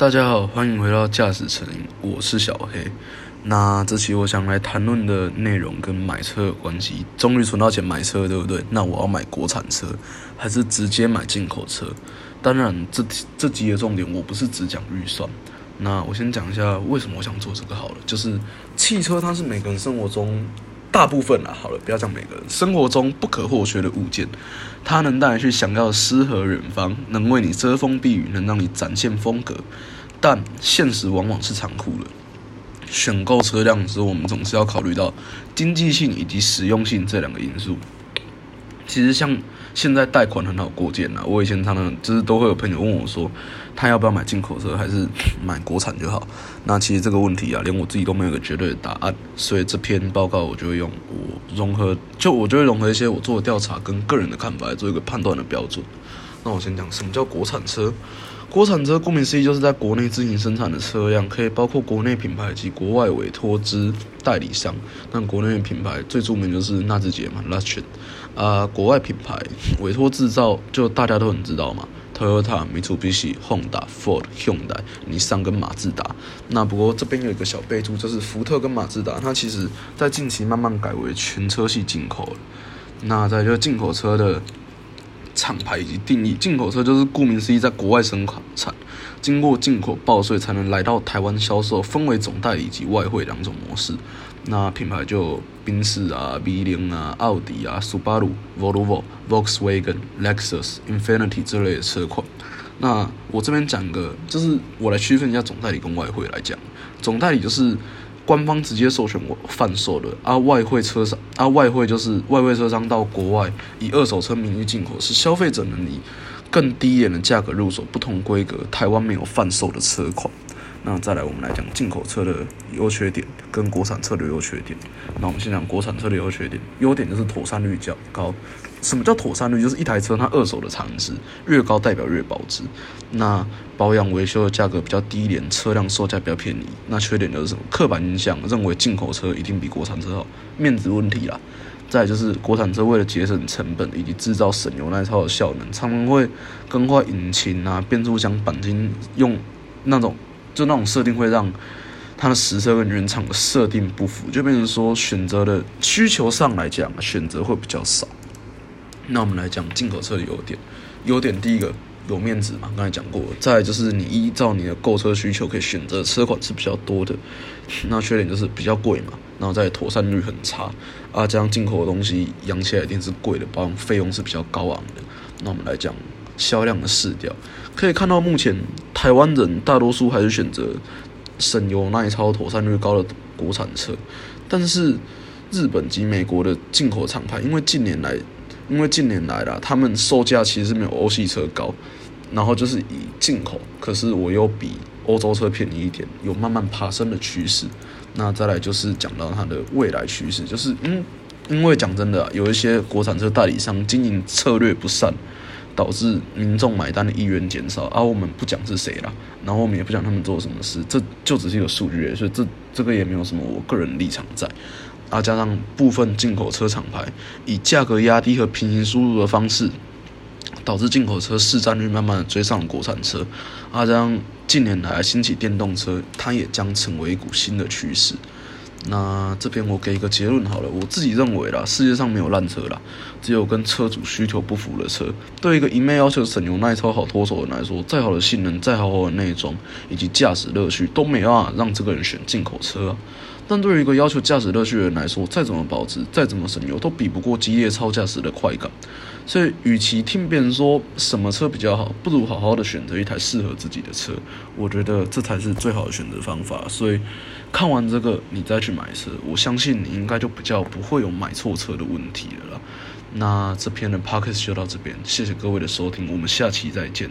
大家好，欢迎回到驾驶成瘾，我是小黑。那这期我想来谈论的内容跟买车有关系。终于存到钱买车，对不对？那我要买国产车，还是直接买进口车？当然，这这集的重点我不是只讲预算。那我先讲一下为什么我想做这个好了，就是汽车它是每个人生活中。大部分啦，好了，不要讲每个人生活中不可或缺的物件，它能带你去想要的诗和远方，能为你遮风避雨，能让你展现风格。但现实往往是残酷的，选购车辆时，我们总是要考虑到经济性以及实用性这两个因素。其实像。现在贷款很好过件了，我以前常常就是都会有朋友问我说，他要不要买进口车还是买国产就好？那其实这个问题啊，连我自己都没有个绝对的答案，所以这篇报告我就会用我融合，就我就会融合一些我做的调查跟个人的看法来做一个判断的标准。那我先讲什么叫国产车？国产车顾名思义就是在国内自行生产的车辆，可以包括国内品牌及国外委托之代理商。那国内品牌最著名就是纳智捷嘛 l u s t r 啊，国外品牌委托制造就大家都很知道嘛，Toyota、Mitsubishi、Honda、Ford、Hyundai、尼桑跟马自达。那不过这边有一个小备注，就是福特跟马自达，它其实在近期慢慢改为全车系进口了。那在就进口车的。厂牌以及定义，进口车就是顾名思义，在国外生产，经过进口报税才能来到台湾销售，分为总代理及外汇两种模式。那品牌就宾士啊、B 零啊、奥迪啊、Subaru、Volvo、Volkswagen、Lexus、Infinity 这类的车款。那我这边讲个，就是我来区分一下总代理跟外汇来讲，总代理就是。官方直接授权我贩售的，啊，外汇车商，啊，外汇就是外汇车商到国外以二手车名义进口，是消费者能以更低一点的价格入手不同规格台湾没有贩售的车款。那再来，我们来讲进口车的优缺点跟国产车的优缺点。那我们先讲国产车的优缺点，优点就是妥善率较高。什么叫妥善率？就是一台车它二手的产值越高，代表越保值。那保养维修的价格比较低廉，车辆售价比较便宜。那缺点就是什么？刻板印象认为进口车一定比国产车好，面子问题啦。再就是国产车为了节省成本以及制造省油耐操的效能，常常会更换引擎啊、变速箱、钣金，用那种。就那种设定会让它的实车跟原厂的设定不符，就变成说选择的需求上来讲，选择会比较少。那我们来讲进口车的优点，优点第一个有面子嘛，刚才讲过。再就是你依照你的购车需求可以选择车款是比较多的。那缺点就是比较贵嘛，然后再妥善率很差啊，这样进口的东西养起来一定是贵的，保养费用是比较高昂的。那我们来讲。销量的市调，可以看到目前台湾人大多数还是选择省油耐操、妥善率高的国产车，但是日本及美国的进口厂牌，因为近年来，因为近年来啦，他们售价其实没有欧系车高，然后就是以进口，可是我又比欧洲车便宜一点，有慢慢爬升的趋势。那再来就是讲到它的未来趋势，就是嗯，因为讲真的，有一些国产车代理商经营策略不善。导致民众买单的意愿减少，而我们不讲是谁啦，然后我们也不讲他们做什么事，这就只是一个数据，所以这这个也没有什么我个人立场在。啊，加上部分进口车厂牌以价格压低和平行输入的方式，导致进口车市占率慢慢的追上了国产车。啊，加上近年来兴起电动车，它也将成为一股新的趋势。那这边我给一个结论好了，我自己认为啦，世界上没有烂车啦，只有跟车主需求不符的车。对一个一面要求省油耐操、好脱手的人来说，再好的性能、再好好的内装以及驾驶乐趣，都没办法让这个人选进口车。但对于一个要求驾驶乐趣的人来说，再怎么保值、再怎么省油，都比不过激烈超驾驶的快感。所以，与其听别人说什么车比较好，不如好好的选择一台适合自己的车。我觉得这才是最好的选择方法。所以，看完这个，你再去买车，我相信你应该就比较不会有买错车的问题了啦。那这篇的 p o c k e t 就到这边，谢谢各位的收听，我们下期再见。